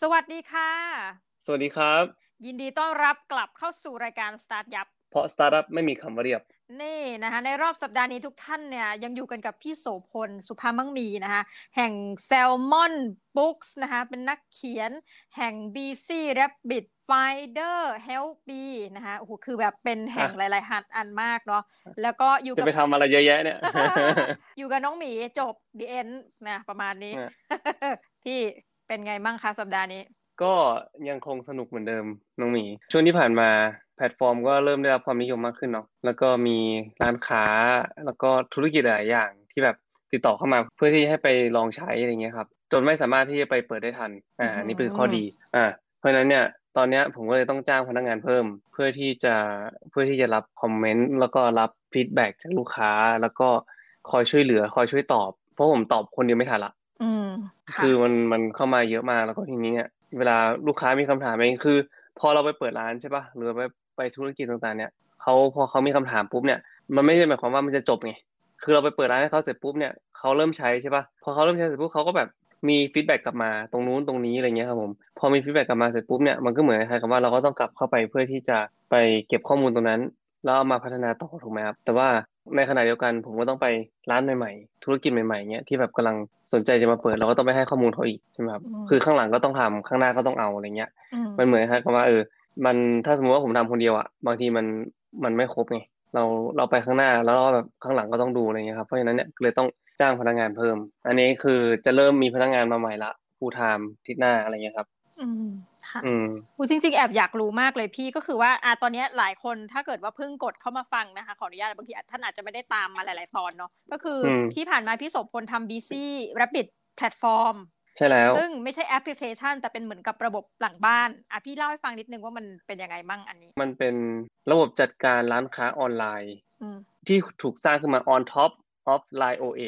สวัสดีค่ะ สวัสดีครับ ยินดีต้อนรับกลับเข้าสู่รายการ Start ยับ เพราะสตาร์ทอัพไม่มีคำว่าเรียบ นี่นะคะในรอบสัปดาห์นี้ทุกท่านเนี่ยยังอยู่กันกับพี่โสพล สุภามั่งมีนะคะแห่ง Salmon Books นะคะเป็นนักเขียนแห่ง BC Rabbit Finder Help Me นะคะโอ้โหคือแบบเป็นแห่งหลาย ๆ หัดอันมากเนาะแล้วก็อยู่จะกับไปทำอะไรเยอะแยะเนี่ย อยู่กับน้องหมีจบ The End นะประมาณนี้อะพี่ เป็นไงบ้างคะสัปดาห์นี้ ก็ยังคงสนุกเหมือนเดิมน้องหมี ช่วงที่ผ่านมาแพลตฟอร์มก็เริ่มได้รับความนิยมมากขึ้นเนาะแล้วก็มีร้านค้าแล้วก็ธุรกิจหลายอย่างที่แบบติดต่อเข้ามาเพื่อที่ให้ไปลองใช้อะไรเงี้ยครับจนไม่สามารถที่จะไปเปิดได้ทันอ่าอืมนี่เป็นข้อดีอ่าเพราะฉะนั้นเนี่ยตอนเนี้ยผมก็เลยต้องจ้างพนักงานเพิ่ม เพื่อที่จะเพื่อที่จะรับคอมเมนต์แล้วก็รับ feedback จากลูกค้า แล้วก็คอยช่วยเหลือ คอยช่วยตอบ เพราะผมตอบคนเดียวไม่ทันละ อืมคือมันมันเข้ามาเยอะมากแล้วก็ทีนี้เนี่ยเวลาลูกค้ามีคำถามเองคือ พอเราไปเปิดร้านใช่ปะหรือไปไปธุรกิจต่างๆ เนี่ยเขาพอเขามีคำถามปุ๊บเนี่ย มันไม่ได้หมายความว่ามันจะจบไงคือเราไปเปิดร้านให้เขาเสร็จปุ๊บเนี่ยเขาเริ่มใช้ใช่ปะพอเขาเริ่มใช้เสร็จปุ๊บเขาก็แบบมี feedback กลับมาตรงนู้นตรงนี้อะไรเงี้ยครับผมพอมี feedback กลับมาเสร็จปุ๊บเนี่ยมันก็เหมือนคล้ายกับว่าเราก็ต้องกลับเข้าไปเพื่อที่จะไปเก็บข้อมูลตรงนั้นแล้วเอามาพัฒนาต่อถูกไหมครับแต่ว่า ในขณะเดียวกันผมก็ต้องไปร้านใหม่ๆ ธุรกิจใหม่ๆเนี้ยที่แบบกำลังสนใจจะมาเปิดเราก็ต้องไปให้ข้อมูลเขาอีกใช่ไหมครับอืมคือข้างหลังก็ต้องทำข้างหน้าก็ต้องเอาอะไรเงี้ยอืมมันเหมือนคล้ายๆกับว่าเออ มันถ้าสมมติว่าผมทำคนเดียวอะบางทีมันมันไม่ครบไงเราเราไปข้างหน้าแล้วก็แบบข้างหลังก็ต้องดูอะไรเงี้ยครับเพราะฉะนั้นเนี่ยก็เลยต้องจ้างพนักงานเพิ่ม อันนี้คือจะเริ่มมีพนักงานมาใหม่ละ full time ทิศหน้าอะไรเงี้ยครับ อืมค่ะอืมอูจริง ๆ แอบอยากรู้มากเลยพี่ก็คือว่าอะตอนเนี้ยหลายคนถ้าเกิดว่าเพิ่งกดเข้ามาฟังนะคะขออนุญาตบางทีท่านอาจจะไม่ได้ตามมาหลาย ๆ ตอนเนาะก็คืออมที่ผ่านมาพี่โสพลทำ BC Rapid Platform ใช่แล้ว ซึ่งไม่ใช่แอปพลิเคชัน แต่เป็นเหมือนกับระบบหลังบ้านอะพี่เล่าให้ฟังนิดนึงว่ามันเป็นยังไงบ้างอันนี้ มันเป็นระบบจัดการร้านค้าออนไลน์อืมที่ถูกสร้างขึ้นมา on top of Line OA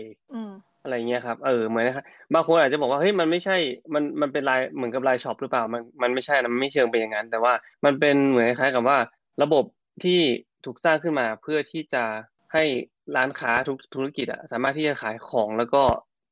อะไรเงี้ยครับเออเหมือนนะครับบางคนอาจจะบอกว่าเฮ้ยมันไม่ใช่มันมันเป็นลน์เหมือนกับ LINE Shop หรือเปล่ามันมันไม่ใช่นะมันไม่เชิงเป็นอย่างนั้น แต่ว่ามันเป็นเหมือนคล้ายกับว่า ระบบที่ถูกสร้างขึ้นมาเพื่อที่จะให้ร้านค้าทุกธุรกิจอะสามารถที่จะขายของแล้วก็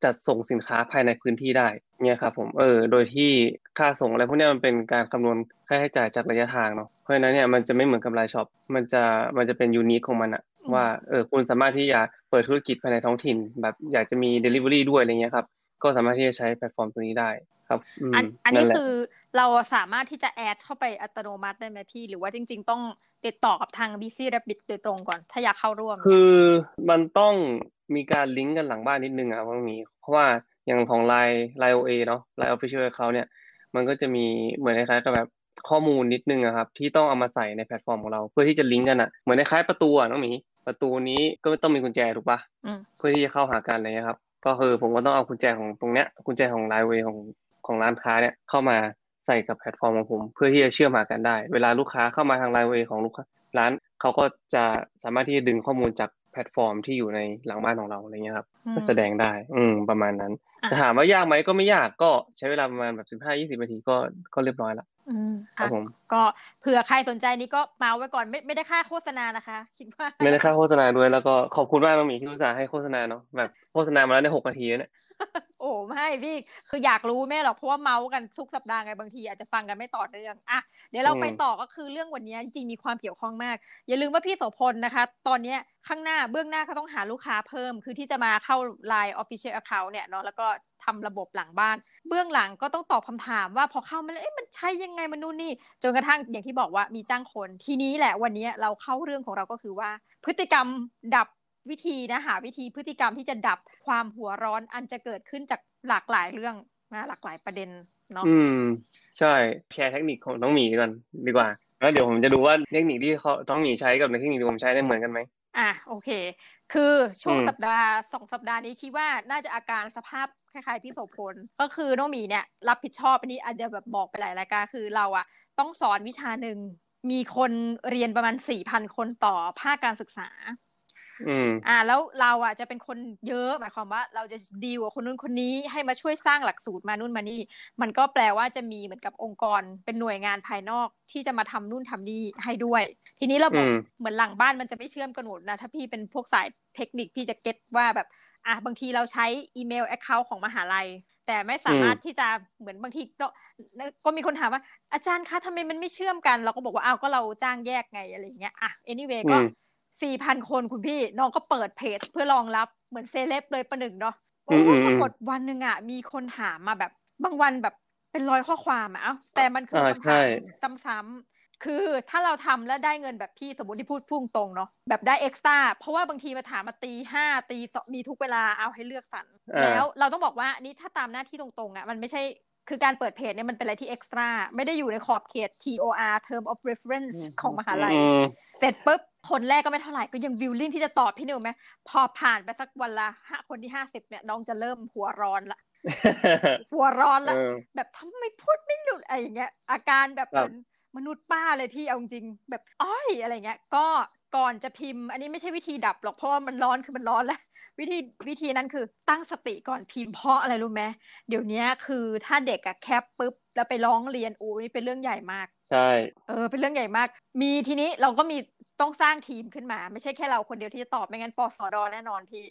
จัดส่งสินค้าภายในพื้นที่ได้เนี่ยครับผมเออโดยที่ค่าส่งอะไรพวกนี้มันเป็นการคำนวณค่าใช้จ่ายจากระยะทางเนาะเพราะฉะนั้นเนี่ยมันจะไม่เหมือนกับ LINE Shop มันจะมันจะเป็น unique ของมันอะ ว่าเออคุณสามารถที่จะเปิดธุรกิจภายในท้องถิ่น แบบอยากจะมี Delivery ด้วยอะไรเงี้ยครับ ก็สามารถที่จะใช้แพลตฟอร์มตัวนี้ได้ครับอืมอันอันนี้แหละคือเราสามารถที่จะ add เข้าไปอัตโนมัติได้ไหมพี่ หรือว่าจริง ๆ ต้องติดต่อกับทาง BC Rabbit โดยตรงก่อน ถ้าอยากเข้าร่วม คือมันต้องมีการลิงก์กันหลังบ้านนิดนึงอะว่ามีเพราะว่าอย่างของ Line Line OA เนาะ Line Official Account เนี่ย มันก็จะมีเหมือนคล้ายๆกับแบบข้อมูลนิดนึงอะครับ ที่ต้องเอามาใส่ในแพลตฟอร์มของเรา เพื่อที่จะลิงก์กันอะเหมือนคล้ายๆประตูอะน้องหมี ประตูนี้ก็ต้องมีกุญแจถูกปะอืมเพื่อที่จะเข้าหากันอะไรเงี้ยครับ ก็คือผมก็ต้องเอากุญแจของตรงเนี้ยกุญแจของ Line OA ของของร้านค้าเนี่ยเข้ามาใส่กับแพลตฟอร์มของผม เพื่อที่จะเชื่อมหากันได้ เวลาลูกค้าเข้ามาทาง Line OA ของลูกค้าร้านเขาก็จะสามารถที่จะดึงข้อมูลจากแพลตฟอร์มที่อยู่ในหลังบ้านของเราอะไรเงี้ยครับอืมก็แสดงได้ อืมประมาณนั้นอะจะถามว่ายากไหมก็ไม่ยากก็ใช้เวลาประมาณแบบสิบห้ายี่สิบนาทีก็ก็เรียบร้อยละ อืมครับค่ะผมก็เผื่อใครสนใจนี้ก็เมาส์ไว้ก่อนไม่ไม่ได้ค่าโฆษณานะคะ คิดว่า ไม่ได้ค่าโฆษณาด้วยแล้วก็ขอบคุณมากน้องหมีที่อุตส่าห์ให้โฆษณาเนาะแบบโฆษณามาแล้วในหกนาทีแล้วเนี่ย โอ้ไม่พี่คืออยากรู้แม่หรอกเพราะว่าเมาส์กันทุกสัปดาห์ไงบางทีอาจจะฟังกันไม่ต่อเนื่องอะเดี๋ยวเราอืมไปต่อก็คือเรื่องวันนี้จริงๆมีความเกี่ยวข้องมาก อย่าลืมว่าพี่โสพลนะคะ ตอนเนี้ยข้างหน้าเบื้องหน้าก็ต้องหาลูกค้าเพิ่ม คือที่จะมาเข้า Line Official Account เนี่ยเนาะแล้วก็ทำระบบหลังบ้าน เบื้องหลังก็ต้องตอบคำถามว่าพอเข้ามาแล้วเอ๊ะมันใช่ยังไงมันนู่นนี่ จนกระทั่งอย่างที่บอกว่ามีจ้างคน ทีนี้แหละวันนี้เราเข้าเรื่องของเราก็คือว่า พฤติกรรมดับ วิธีนะหาวิธีพฤติกรรมที่จะดับความหัวร้อนอันจะเกิดขึ้นจากหลากหลายเรื่องนะหลากหลายประเด็นเนาะอืม ใช่แชร์เทคนิคของน้องหมีก่อนดีกว่าแล้วเดี๋ยวผมจะดูว่าเทคนิคที่เขาน้องหมีใช้กับเทคนิคที่ผมใช้ได้เหมือนกันไหมอะโอเค คือช่วงอืมสัปดาห์สองสัปดาห์นี้คิดว่าน่าจะอาการสภาพคล้ายๆพี่โสพลก็คือน้องหมีเนี่ย รับผิดชอบอันนี้อาจจะแบบบอกไปหลายรายการคือเราอะต้องสอนวิชาหนึ่งมีคนเรียนประมาณสี่พันคนต่อภาคการศึกษา อืมอ่า แล้วเราอะจะเป็นคนเยอะหมายความว่าเราจะดีลกับคนนู้นคนนี้ให้มาช่วยสร้างหลักสูตรมานู่นมานี่ มันก็แปลว่าจะมีเหมือนกับองค์กรเป็นหน่วยงานภายนอกที่จะมาทำนู่นทำนี่ให้ด้วย ทีนี้ระบบอืมเหมือนหลังบ้านมันจะไม่เชื่อมกันหมดนะถ้าพี่เป็นพวกสายเทคนิคพี่จะ get ว่าแบบอะบางทีเราใช้อีเมล account ของมหาลัยแต่แต่ไม่สามารถที่จะเหมือนบางทีก็ก็มีคนถามว่า อาจารย์คะทำไมมันไม่เชื่อมกัน เราก็บอกว่าอ้าวก็เราจ้างแยกไงอะไรเงี้ยอะ anyway ก็ สี่พันคนคุณพี่น้องก็เปิดเพจเพื่อรองรับเหมือนเซเลบเลยประหนึ่งเนาะโอ้ปรากฏวันหนึ่งอะมีคนถามมาแบบบางวันแบบเป็นร้อยข้อความอะแต่มันคือคำถามซ้ำๆคือถ้าเราทำแล้วได้เงินแบบพี่สมมติที่พูดพุ่งตรงเนาะแบบได้เอ็กซ์ต้าเพราะว่าบางทีมาถามมาตีห้าตีมีทุกเวลาเอาให้เลือกสรรแล้วเราต้องบอกว่านี่ถ้าตามหน้าที่ตรงๆอะมันไม่ใช่คือการเปิดเพจเนี่ยมันเป็นอะไรที่เอ็กซ์ตร้าไม่ได้อยู่ในขอบเขต TOR term of reference ของมหาลัย เสร็จปุ๊บ คนแรกก็ไม่เท่าไหร่ก็ยังวิวลิ่งที่จะตอบพี่นิวไหมพอผ่านไปสักวันละห้าคนที่ห้าสิบเนี่ยน้องจะเริ่มหัวร้อนละหัวร้อนละแบบทำไมพูดไม่หลุดอะไรอย่างเงี้ย อาการแบบเป็นมนุษย์ป้าเลยพี่เอาจริงแบบอ้อยอะไรเงี้ย ก็ก่อนจะพิมพ์ อันนี้ไม่ใช่วิธีดับหรอกเพราะว่ามันร้อนคือมันร้อนแล้ววิธีวิธีนั้นคือตั้งสติก่อนพิมพ์เพราะอะไรรู้ไหมเดี๋ยวนี้คือถ้าเด็กอะแคปปุ๊บแล้วไปร้องเรียนโอ้นี่เป็นเรื่องใหญ่มาก ใช่ เออเป็นเรื่องใหญ่มาก มีทีนี้เราก็มี ต้องสร้างทีมขึ้นมา ไม่ใช่แค่เราคนเดียวที่จะตอบไม่งั้นปสอดอแน่นอนพี่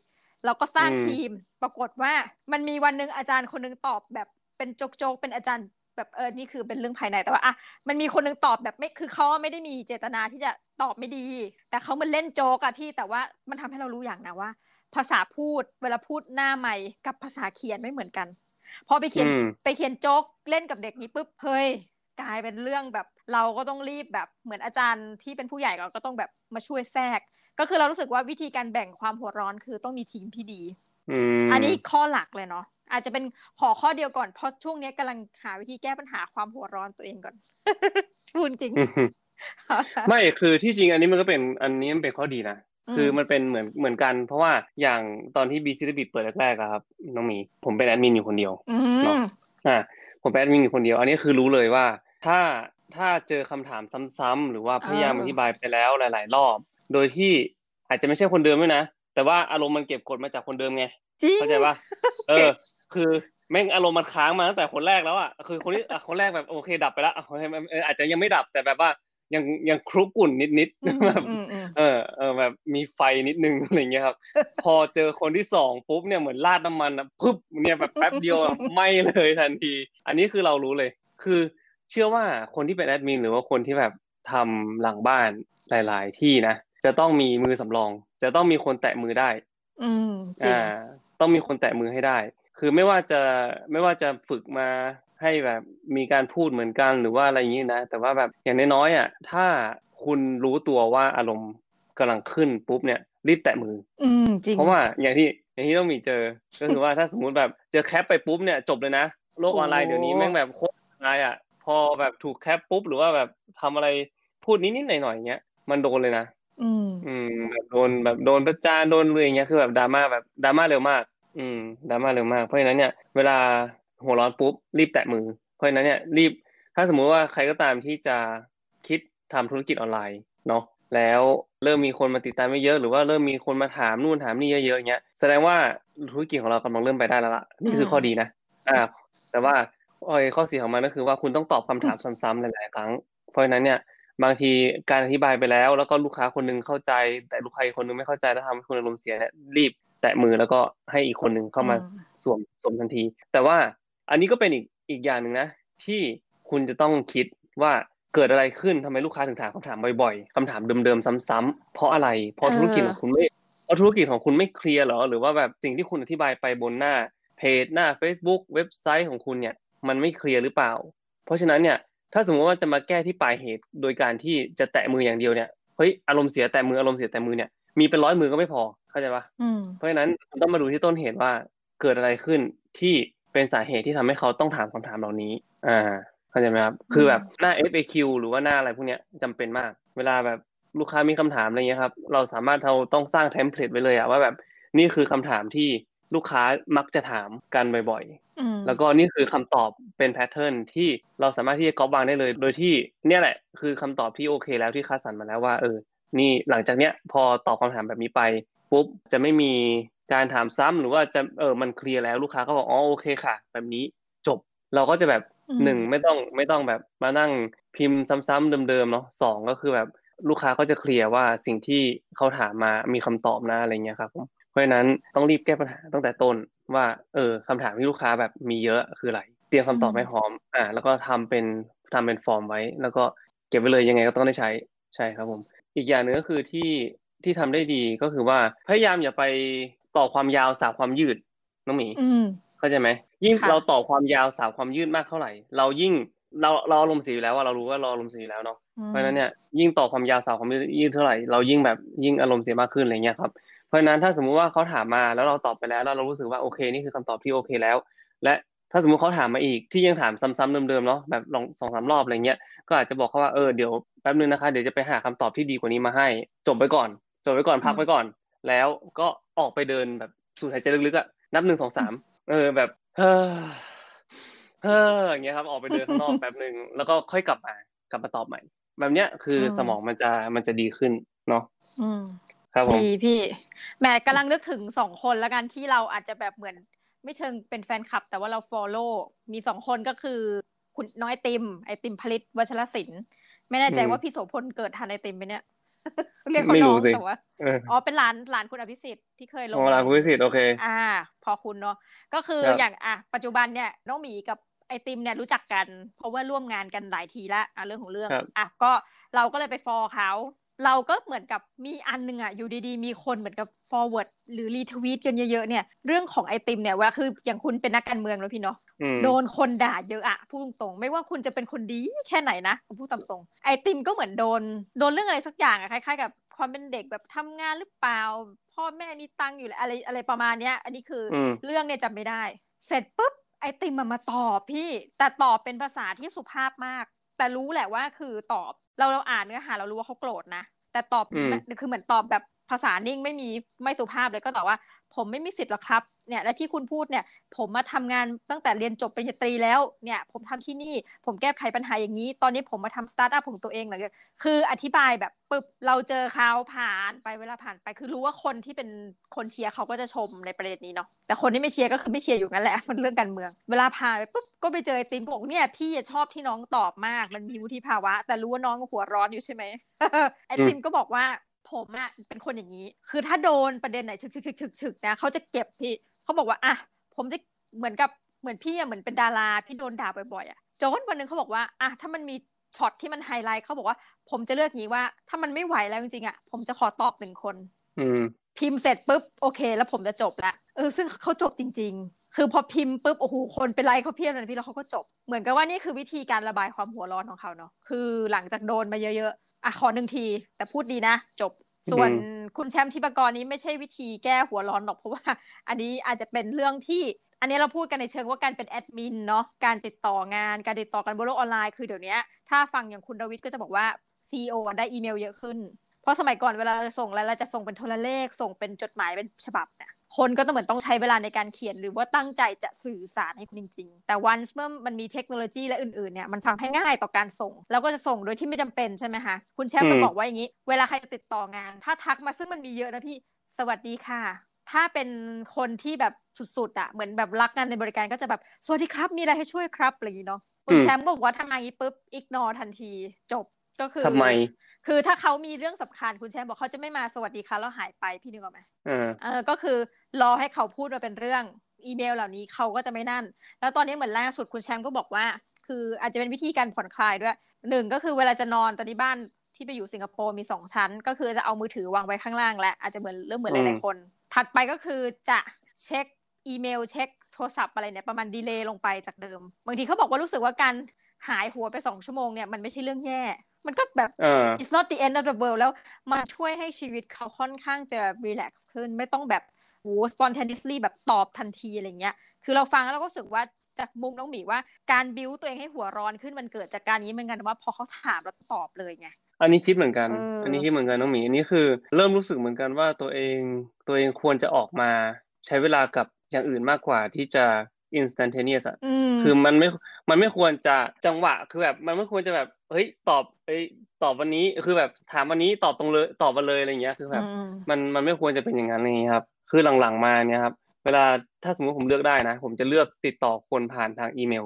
เราก็สร้างทีมปรากฏว่า มันมีวันหนึ่งอาจารย์คนนึงตอบแบบเป็นโจกๆเป็นอาจารย์แบบเออ นี่คือเป็นเรื่องภายในแต่ว่าอะ มันมีคนนึงตอบแบบไม่ คือเขาไม่ได้มีเจตนาที่จะตอบไม่ดี แต่เขามันเล่นโจกอะพี่ แต่ว่ามันทำให้เรารู้อย่างนะว่า ภาษาพูด เวลาพูดหน้าใหม่กับภาษาเขียนไม่เหมือนกัน พอไปเขียนไปเขียนโจ๊กเล่นกับเด็กนี้ปุ๊บ เฮ้ย กลายเป็นเรื่องแบบ เราก็ต้องรีบแบบเหมือนอาจารย์ที่เป็นผู้ใหญ่เราก็ต้องแบบมาช่วยแทรก ก็คือเรารู้สึกว่าวิธีการแบ่งความหัวร้อนคือต้องมีทีมที่ดีอันนี้ข้อหลักเลยเนาะอาจจะเป็นขอข้อเดียวก่อนเพราะช่วงนี้กำลังหาวิธีแก้ปัญหาความหัวร้อนตัวเองก่อนพูดจริง ไม่คือที่จริงอันนี้มันก็เป็นอันนี้มันเป็นข้อดีนะคือมันเป็นเหมือนเหมือนกัน เพราะว่าอย่างตอนที่บีซีบิเปิดแรกๆครับน้องมีผมเป็นแอดมินอยู่คนเดียวเนาะอ่าผมเป็นแอดมินอยู่คนเดียว อันนี้คือรู้เลยว่า ถ้า ถ้าเจอคำถามซ้ำๆหรือว่าพยายามอธิบายไปแล้วหลาย ๆ รอบ โดยที่อาจจะไม่ใช่คนเดิมด้วยนะแต่ว่าอารมณ์มันเก็บกดมาจากคนเดิมไงเข้าใจปะเออ คือแม่งอารมณ์มันค้างมาตั้งแต่คนแรกแล้วอะคือคนที่คนแรกแบบโอเคดับไปแล้วอาจจะยังไม่ดับแต่แบบว่ายังยังครุกุ่นนิดนิดแบบเออเออแบบมีไฟนิดนึงอะไรเงี้ยครับ พอเจอคนที่สองปุ๊บเนี่ยเหมือนราดน้ำมันอะปุ๊บเนี่ยแบบแป๊บเดียวไหม้เลยทันที อันนี้คือเรารู้เลย คือ เชื่อว่าคนที่เป็นแอดมินหรือว่าคนที่แบบทำหลังบ้านหลาย ๆ ที่นะจะต้องมีมือสำรอง จะต้องมีคนแตะมือได้ อืมอ่า ต้องมีคนแตะมือให้ได้ คือไม่ว่าจะไม่ว่าจะฝึกมาให้แบบมีการพูดเหมือนกันหรือว่าอะไรอย่างนี้นะ แต่ว่าแบบอย่างน้อยๆอะถ้าคุณรู้ตัวว่าอารมณ์กำลังขึ้นปุ๊บเนี่ยรีบแตะมือ อืมจริงเพราะว่าอย่างที่อย่างที่ต้องมีเจอ ก็คือว่าถ้าสมมุติแบบเจอแคปไปปุ๊บเนี่ยจบเลยนะโลกออนไลน์เดี๋ยวนี้แม่งแบบโคตรออนไลน์อะพ อแบบถูกแคปปุ๊บหรือว่าแบบทำอะไรพูดนิดๆหน่อยๆอย่างเงี้ยมันโดนเลยนะอืมอืมแบบโดนแบบโดนประจานโดนเลยอย่างเงี้ยคือแบบดราม่าแบบดราม่าเร็วมาก อืมดราม่าเร็วมากเพราะฉะนั้นเนี่ยเวลาหัวร้อนปุ๊บรีบแตะมือ เพราะฉะนั้นเนี่ยรีบ ถ้าสมมุติว่าใครก็ตามที่จะคิดทำธุรกิจออนไลน์เนาะแล้วเริ่มมีคนมาติดตามไม่เยอะหรือว่าเริ่มมีคนมาถามนู่นถามนี่เยอะๆอย่างเงี้ยแสดงว่าธุรกิจของเรากำลังเริ่มไปได้แล้วล่ะนี่คือข้อดีนะอ่าแต่ว่า ข้อเสียของมันก็คือว่าคุณต้องตอบคำถามซ้ำๆหลายๆครั้ง เพราะฉะนั้นเนี่ยบางทีการอธิบายไปแล้ว แล้วก็ลูกค้าคนนึงเข้าใจ แต่ลูกค้าอีกคนนึงไม่เข้าใจแล้วทำให้คุณอารมณ์เสียเนี่ยรีบแตะมือแล้วก็ให้อีกคนนึงเข้ามาสวมสวมทันที แต่ว่าอันนี้ก็เป็นอีกอีกอย่างหนึ่งนะ ที่คุณจะต้องคิดว่าเกิดอะไรขึ้นทำไมลูกค้าถึงถามคำถามบ่อยๆคำถามเดิมๆซ้ำๆเพราะอะไร เพราะธุรกิจของคุณไม่เพราะธุรกิจของคุณไม่เคลียร์หรอ หรือว่าแบบสิ่งที่คุณอธิบายไปบนหน้าเพจหน้า Facebook เว็บไซต์ของคุณเนี่ย มันไม่เคลียร์หรือเปล่า เพราะฉะนั้นเนี่ย ถ้าสมมติว่าจะมาแก้ที่ปลายเหตุโดยการที่จะแตะมืออย่างเดียวเนี่ยเฮ้ยอารมณ์เสียแตะมืออารมณ์เสียแตะมือเนี่ยมีเป็นร้อยมือก็ไม่พอเข้าใจปะเพราะฉะนั้นต้องมาดูที่ต้นเหตุว่าเกิดอะไรขึ้นที่เป็นสาเหตุที่ทำให้เขาต้องถามคำถามเหล่านี้ อ่าเข้าใจไหมครับ คือแบบหน้า FAQ หรือว่าหน้าอะไรพวกเนี้ยจำเป็นมาก เวลาแบบลูกค้ามีคำถามอะไรเงี้ยครับ เราสามารถเราต้องสร้าง template ไว้เลยอะว่าแบบนี่คือคำถามที่ลูกค้ามักจะถามกันบ่อยๆ แล้วก็นี่คือคำตอบเป็น pattern ที่เราสามารถที่จะก๊อปวางได้เลย โดยที่เนี่ยแหละคือคำตอบที่โอเค แล้วที่คัดสรรมาแล้วว่าเออ นี่หลังจากเนี้ยพอตอบคำถามแบบนี้ไปปุ๊บจะไม่มีการถามซ้ำหรือว่าจะเออมันเคลียร์แล้วลูกค้าก็บอกอ๋อโอเคค่ะ แบบนี้จบเราก็จะแบบหนึ่งไม่ต้องไม่ต้องแบบมานั่งพิมพ์ซ้ำๆเดิมๆเนาะสองก็คือแบบลูกค้าก็จะเคลียร์ว่าสิ่งที่เขาถามมามีคำตอบนะอะไรเงี้ยครับผมเพราะฉะนั้นต้องรีบแก้ปัญหาตั้งแต่ต้น ว่า เออคำถามที่ลูกค้าแบบมีเยอะคืออะไร เตรียมคำตอบให้พร้อม อ่า แล้วก็ทำเป็นทำเป็นฟอร์มไว้ แล้วก็เก็บไว้เลยยังไงก็ต้องได้ใช้ใช่ครับผม อีกอย่างหนึ่งก็คือที่ที่ทำได้ดีก็คือว่าพยายามอย่าไปต่อความยาวสาวความยืดน้องหมีเข้าใจไหมยิ่งเราต่อความยาวสาวความยืดมากเท่าไหร่ เรายิ่งเราเราอารมณ์สีอยู่แล้วว่าเรารู้ว่าเราอารมณ์สีแล้วเนาะเพราะฉะนั้นเนี่ยยิ่งต่อความยาวสาวความยืดเท่าไหร่เรายิ่งแบบยิ่งอารมณ์เสียมากขึ้นอะไรเงี้ยครับ เพราะฉะนั้นถ้าสมมุติว่าเขาถามมาแล้วเราตอบไปแล้วแล้วเรารู้สึกว่าโอเคนี่คือคำตอบที่โอเคแล้ว และถ้าสมมติเขาถามมาอีกที่ยังถามซ้ำๆเดิมๆเนาะแบบลองสองสามรอบอะไรเงี้ยก็อาจจะบอกเขาว่าเออเดี๋ยวแป๊บนึงนะคะเดี๋ยวจะไปหาคำตอบที่ดีกว่านี้มาให้ จบไปก่อน จบไปก่อนพักไปก่อน แล้วก็ออกไปเดินแบบสูดหายใจลึกๆอะนับหนึ่งสองสามเออแบบเฮ้อเฮ้ออย่างเงี้ยครับออกไปเดินข้างนอกแป๊บหนึ่งแล้วก็ค่อยกลับมากลับมาตอบใหม่ แบบเนี้ยคือสมองมันจะมันจะดีขึ้นเนาะ ครับผมดีพี่แหมกำลังนึกถึงสองคนแล้วกันที่เราอาจจะแบบเหมือน ไม่เชิงเป็นแฟนคลับ แต่ว่าเรา follow มีสองคนก็คือ คุณน้องไอติม ไอติมพริษฐ์ วัชรสินธุไม่แน่ใจว่าพี่โสพลเกิดทันไอติมไหมเนี่ยเรียกเขาน้องแต่ว่าอ๋อเป็นหลานหลานคุณอภิสิทธิ์ที่เคยลงหลานคุณอภิสิทธิ์โอเค อ่า พอคุณเนาะก็คืออย่างอะปัจจุบันเนี่ยน้องหมีกับไอติมเนี่ยรู้จักกัน เพราะว่าร่วมงานกันหลายทีละอะเรื่องของเรื่องอะก็เราก็เลยไปฟอลเขา เราก็เหมือนกับมีอันนึงอะอยู่ดีๆ มีคนเหมือนกับ forward หรือรีทวีตกันเยอะๆเนี่ย เรื่องของไอติมเนี่ยว่าคืออย่างคุณเป็นนักการเมืองแล้วพี่เนาะโดนคนด่าเยอะอะพูดตรงๆ ไม่ว่าคุณจะเป็นคนดีแค่ไหนนะพูดตรงๆไอติมก็เหมือนโดนโดนเรื่องอะไรสักอย่างอะคล้ายๆกับความเป็นเด็กแบบทำงานหรือเปล่า พ่อแม่มีตังค์อยู่อะไรอะไรประมาณเนี้ย อันนี้คือเรื่องเนี่ยจำไม่ได้ เสร็จปุ๊บไอติมมามาตอบพี่ แต่ตอบเป็นภาษาที่สุภาพมาก แต่รู้แหละว่าคือตอบ เราเราอ่านเนื้อหาเรารู้ว่าเขาโกรธนะแต่ตอบคือเหมือนตอบแบบภาษานิ่งไม่มีไม่สุภาพเลยก็ตอบว่า ผมไม่มีสิทธิ์หรอกครับ เนี่ยและที่คุณพูดเนี่ย ผมมาทำงานตั้งแต่เรียนจบปริญญาตรีแล้วเนี่ยผมทำที่นี่ผมแก้ไขปัญหาอย่างนี้ ตอนนี้ผมมาทำสตาร์ทอัพของตัวเองเลยคืออธิบายแบบปึ๊บเราเจอเขาผ่านไปเวลาผ่านไป คือรู้ว่าคนที่เป็นคนเชียร์เขาก็จะชมในประเด็นนี้เนาะแต่คนที่ไม่เชียร์ก็คือไม่เชียร์อยู่งั้นแหละมันเรื่องการเมือง เวลาผ่านไปปุ๊บก็ไปเจอไอติมบอกเนี่ยพี่ชอบที่น้องตอบมากมันมีวุฒิภาวะ แต่รู้ว่าน้องหัวร้อนอยู่ใช่ไหมไอติมก็บอกว่าผมอะเป็นคนอย่างนี้ คือถ้าโดนประเด็นไหนฉึกฉึกฉึกฉึกฉึกนะเขาจะเก็บพี่ เขาบอกว่าอะผมจะเหมือนกับเหมือนพี่อะเหมือนเป็นดาราที่โดนด่าบ่อยๆอะจนวันหนึ่งเขาบอกว่าอะถ้ามันมีช็อตที่มันไฮไลท์เขาบอกว่า ผมจะเลือกงี้ว่า ถ้ามันไม่ไหวแล้วจริงๆอะผมจะขอตอบหนึ่งคนพิมพ์เสร็จปุ๊บโอเค แล้วผมจะจบละเออซึ่งเขาจบจริง ๆ คือพอพิมพ์ปุ๊บโอ้โหคนไปไลค์เขาเพียบเลยพี่แล้วเขาก็จบ เหมือนกับว่านี่คือวิธีการระบายความหัวร้อนของเขาเนาะคือหลังจากโดนมาเยอะๆอะขอหนึ่งที แต่พูดดีนะ จบ ส่วนคุณแชมป์ทิปกรนี้ไม่ใช่วิธีแก้หัวร้อนหรอกเพราะว่า อันนี้อาจจะเป็นเรื่องที่ อันนี้เราพูดกันในเชิงว่าการเป็นแอดมินเนาะการติดต่องาน การติดต่อกันบนโลกออนไลน์คือเดี๋ยวนี้ถ้าฟังอย่างคุณดวิดก็จะบอกว่า CEO ได้อีเมลเยอะขึ้น เพราะสมัยก่อนเวลาเราส่งแล้วเราจะส่งเป็นโทรเลขส่งเป็นจดหมายเป็นฉบับเนี่ย คนก็ต้องเหมือนต้องใช้เวลาในการเขียนหรือว่าตั้งใจจะสื่อสารให้คุณจริง ๆ แต่วันเมื่อมันมีเทคโนโลยีและอื่นๆเนี่ยมันทำให้ง่ายต่อการส่ง แล้วก็จะส่งโดยที่ไม่จำเป็นใช่ไหมคะคุณแชมป์ก็บอกว่าอย่างนี้ เวลาใครจะติดต่องาน ถ้าทักมาซึ่งมันมีเยอะนะพี่สวัสดีค่ะ ถ้าเป็นคนที่แบบสุดๆอะเหมือนแบบรักงานในบริการก็จะแบบสวัสดีครับมีอะไรให้ช่วยครับอะไรอย่างนี้เนาะคุณแชมป์บอกว่าทำไมปุ๊บอิกนอทันทีจบ ก็คือทำไม คือถ้าเขามีเรื่องสำคัญคุณแชมป์บอกเขาจะไม่มาสวัสดีค่ะแล้วหายไปพี่นึกออกไหมเออก็คือรอให้เขาพูดมาเป็นเรื่องอีเมลเหล่านี้เขาก็จะไม่นั่น แล้วตอนนี้เหมือนล่าสุดคุณแชมป์ก็บอกว่า คืออาจจะเป็นวิธีการผ่อนคลายด้วยหนึ่งก็คือเวลาจะนอนตอนนี้บ้านที่ไปอยู่สิงคโปร์มีสองชั้น ก็คือจะเอามือถือวางไว้ข้างล่างและอาจจะเหมือนเริ่มเหมือนหลายๆคน ถัดไปก็คือจะเช็คอีเมลเช็คโทรศัพท์อะไรเนี่ยประมาณ delay ลงไปจากเดิม บางทีเขาบอกว่ารู้สึกว่าการหายหัวไปสองชั่วโมงเนี่ยมันไม่ใช่เรื่องแย่ มันก็แบบ it's not the end of the world แล้วมันช่วยให้ชีวิตเขาค่อนข้างจะ relax ขึ้น ไม่ต้องแบบโห spontaneously แบบตอบทันทีอะไรเงี้ย คือเราฟังแล้วเราก็รู้สึกว่าจากมุมน้องหมีว่าการบิวตัวเองให้หัวร้อนขึ้นมันเกิดจากการนี้เหมือนกันว่าพอเขาถามเราตอบเลยไงอันนี้คิดเหมือนกัน อันนี้คิดเหมือนกันน้องหมี อันนี้คือเริ่มรู้สึกเหมือนกันว่าตัวเองตัวเองควรจะออกมาใช้เวลากับอย่างอื่นมากกว่าที่จะ instantaneous อะคือมันไม่มันไม่ควรจะจังหวะคือแบบมันไม่ควรจะแบบเฮ้ยตอบเอ้ยตอบวันนี้คือแบบถามวันนี้ตอบตรงเลยตอบมาเลยอะไรเงี้ยคือแบบมันมันไม่ควรจะเป็นอย่างนั้นเลยครับ คือหลังๆมาเนี่ยครับ เวลาถ้าสมมติผมเลือกได้นะ ผมจะเลือกติดต่อคนผ่านทางอีเมล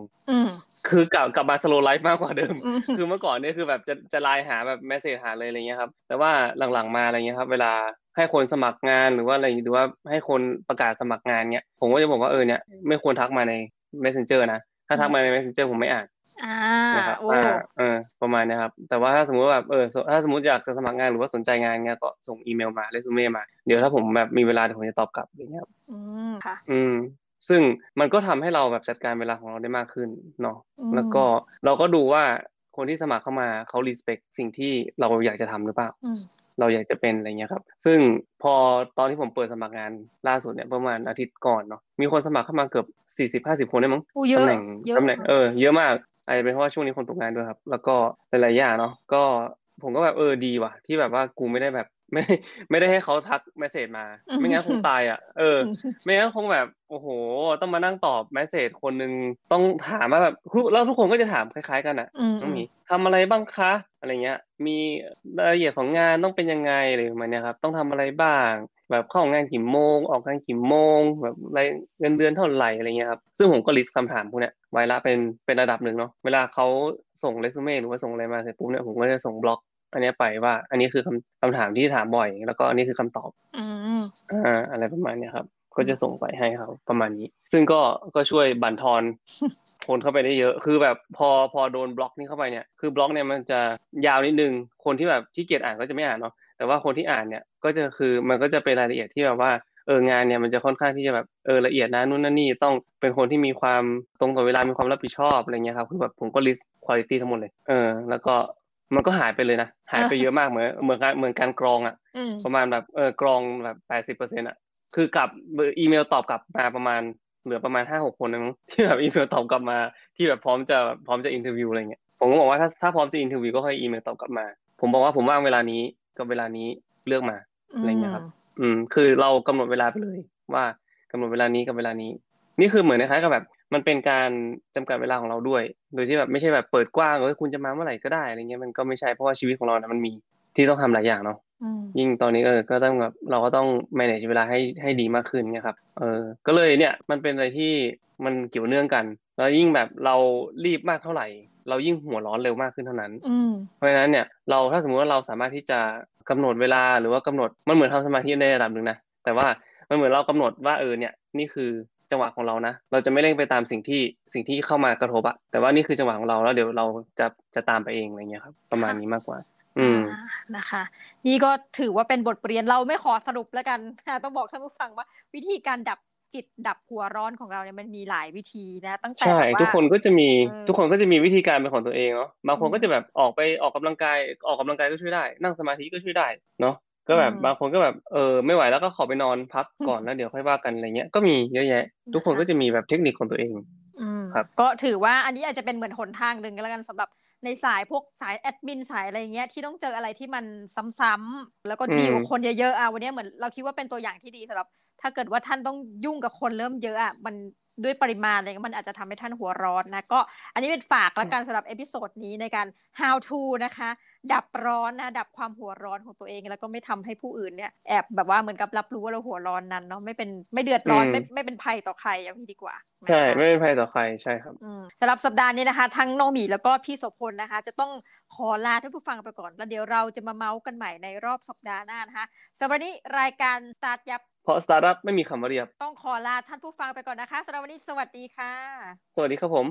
คือกลับกลับมา slow life มากกว่าเดิม คือเมื่อก่อนเนี่ยคือแบบจะจะไลน์หาแบบ message หาเลยอะไรเงี้ยครับ แต่ว่าหลังๆมาอะไรเงี้ยครับ เวลา ให้คนสมัครงานหรือว่าอะไรหรือว่าให้คนประกาศสมัครงานเนี้ยผมก็จะบอกว่าเออเนี่ยไม่ควรทักมาใน messenger นะถ้าทักมาใน messenger ผมไม่อ่านนะครับอ่าเออประมาณนี้ครับ แต่ว่าถ้าสมมติแบบเออถ้าสมมติอยากจะสมัครงานหรือว่าสนใจงานเงี้ยก็ส่งอีเมลมาเรซูเม่มาเดี๋ยวถ้าผมแบบมีเวลาเดี๋ยวผมจะตอบกลับอย่างเงี้ยอืมค่ะ อืมซึ่งมันก็ทำให้เราแบบจัดการเวลาของเราได้มากขึ้นเนาะแล้วก็เราก็ดูว่าคนที่สมัครเข้ามาเขา respect สิ่งที่เราอยากจะทำหรือเปล่า เราอยากจะเป็นอะไรเงี้ยครับ ซึ่งพอตอนที่ผมเปิดสมัครงานล่าสุดเนี่ยประมาณอาทิตย์ก่อนเนาะมีคนสมัครเข้ามาเกือบสี่สิบห้าสิบคนได้มั้งตำแหน่งตำแหน่งเออเยอะมากอาจจะเป็นเพราะว่าช่วงนี้คนตกงานด้วยครับ แล้วก็หลายๆอย่างเนาะก็ผมก็แบบเออดีว่ะ ที่แบบว่ากูไม่ได้แบบ ไม่ไม่ได้ให้เขาทัก message มา ไม่งั้นคงตายอะเออ ไม่งั้นคงแบบโอ้โห ต้องมานั่งตอบ message คนนึงต้องถามมาแบบแล้วทุกคนก็จะถามคล้าย ๆ กันอะต้องมีทำอะไรบ้างคะอะไรเงี้ย มีรายละเอียดของงานต้องเป็นยังไงอะไรประมาณนี้ครับ ต้องทำอะไรบ้าง แบบเข้างานกี่โมง ออกงานกี่โมง แบบรายเงินเดือนเท่าไหร่อะไรเงี้ยครับ ซึ่งผมก็ list คำถามพวกเนี้ยไว้ละเป็นเป็นระดับหนึ่งเนาะ เวลาเขาส่งเรซูเม่หรือว่าส่งอะไรมาเสร็จปุ๊บเนี่ยผมก็จะส่งบล็อก อันนี้ไปว่า อันนี้คือคำคำถามที่ถามบ่อย แล้วก็อันนี้คือคำตอบอ่าอะไรประมาณนี้ครับ ก็จะส่งไปให้เขาประมาณนี้ ซึ่งก็ก็ช่วยบั่นทอนคนเข้าไปได้เยอะ คือแบบพอพอโดนบล็อกนี้เข้าไปเนี่ย คือบล็อกเนี่ยมันจะยาวนิดนึง คนที่แบบขี้เกียจอ่านก็จะไม่อ่านเนาะ แต่ว่าคนที่อ่านเนี่ยก็จะคือมันก็จะเป็นรายละเอียดที่แบบว่าเอองานเนี่ยมันจะค่อนข้างที่จะแบบเออละเอียดนะนู่นนั่นนี่ต้องเป็นคนที่มีความตรงต่อเวลามีความรับผิดชอบอะไรเงี้ยครับคือแบบผมก็ list คุณภาพทั้งหมดเลยเออแล้วก็ มันก็หายไปเลยนะหายไปเยอะมากเหมือนเหมือนการเหมือนการกรองอะประมาณแบบเออกรองแบบแปดสิบเปอร์เซ็นต์อะคือกลับอีเมลตอบกลับมาประมาณเหลือประมาณห้าหกคนนึงที่แบบอีเมลตอบกลับมาที่แบบพร้อมจะพร้อมจะ interview อะไรเงี้ยผมก็บอกว่าถ้าถ้าพร้อมจะ interview ก็ให้อีเมลตอบกลับมา ผมบอกว่าผมว่างเวลานี้กับเวลานี้เลือกมาอะไรเงี้ยครับ อืมคือเรากำหนดเวลาไปเลยว่ากำหนดเวลานี้กับเวลานี้ นี่คือเหมือนคล้ายๆกับแบบ มันเป็นการจำกัดเวลาของเราด้วย โดยที่แบบไม่ใช่แบบเปิดกว้างเออคุณจะมาเมื่อไหร่ก็ได้อะไรเงี้ยมันก็ไม่ใช่เพราะว่าชีวิตของเรานะมันมีที่ต้องทำหลายอย่างเนาะยิ่งตอนนี้เออก็ต้องแบบเราก็ต้อง manage เวลาให้ให้ดีมากขึ้นเนี่ยครับเออก็เลยเนี่ยมันเป็นอะไรที่มันเกี่ยวเนื่องกันแล้วยิ่งแบบเรารีบมากเท่าไหร่ เรายิ่งหัวร้อนเร็วมากขึ้นเท่านั้นเพราะฉะนั้นเนี่ยเราถ้าสมมติว่าเราสามารถที่จะกำหนดเวลาหรือว่ากำหนดมันเหมือนทำสมาธิในระดับหนึ่งนะแต่ว่ามันเหมือนเรากำหนดว่าเออเนี่ยนี่คือ จังหวะของเรานะ เราจะไม่เร่งไปตามสิ่งที่สิ่งที่เข้ามากระทบอะแต่ว่านี่คือจังหวะของเราแล้วเดี๋ยวเราจะจะตามไปเองอะไรเงี้ยครับ ประมาณนี้มากกว่า อืมนะคะ นี่ก็ถือว่าเป็นบทเรียนเราไม่ขอสรุปแล้วกันต้องบอกท่านผู้ฟังว่า วิธีการดับจิตดับหัวร้อนของเราเนี่ยมันมีหลายวิธีนะ ตั้งแต่ใช่ทุกคนก็จะมีทุกคนก็จะมีวิธีการเป็นของตัวเองเนาะบางคนก็จะแบบออกไปออกกำลังกายออกกำลังกายก็ช่วยได้ นั่งสมาธิก็ช่วยได้เนาะ ก็แบบบางคนก็แบบเออไม่ไหวแล้วก็ขอไปนอนพักก่อนแล้วเดี๋ยวค่อยว่ากันอะไรเงี้ยก็มีเยอะแยะ ทุกคนก็จะมีแบบเทคนิคของตัวเองครับก็ถือว่าอันนี้อาจจะเป็นเหมือนหนทางหนึ่งก็แล้วกันสำหรับในสายพวกสายแอดมินสายอะไรเงี้ยที่ต้องเจออะไรที่มันซ้ำๆแล้วก็ดีกว่าคนเยอะๆอะวันนี้เหมือนเราคิดว่าเป็นตัวอย่างที่ดีสำหรับ ถ้าเกิดว่าท่านต้องยุ่งกับคนเริ่มเยอะอะมันด้วยปริมาณอะไรมันอาจจะทำให้ท่านหัวร้อนนะก็อันนี้เป็นฝากแล้วกันสำหรับ episode นี้ในการ how to นะคะ ดับร้อนนะดับความหัวร้อนของตัวเองแล้วก็ไม่ทำให้ผู้อื่นเนี่ยแอบแบบว่าเหมือนกับรับรู้ว่าเราหัวร้อนนั้นเนาะไม่เป็นไม่เดือดร้อนไม่ไม่เป็นภัยต่อใครอย่างนี้ดีกว่าใช่ไม่เป็นภัยต่อใครใช่ครับสำหรับสัปดาห์นี้นะคะ ทั้งน้องหมีแล้วก็พี่โสพลนะคะ จะต้องขอลาท่านผู้ฟังไปก่อน แล้วเดี๋ยวเราจะมาเมาส์กันใหม่ในรอบสัปดาห์หน้านะคะสำหรับวันนี้รายการสตาร์ทยับเพราะสตาร์ทอัพไม่มีคำว่าเรียบ ต้องขอลาท่านผู้ฟังไปก่อนนะคะสำหรับวันนี้สวัสดีค่ะ สวัสดีครับผม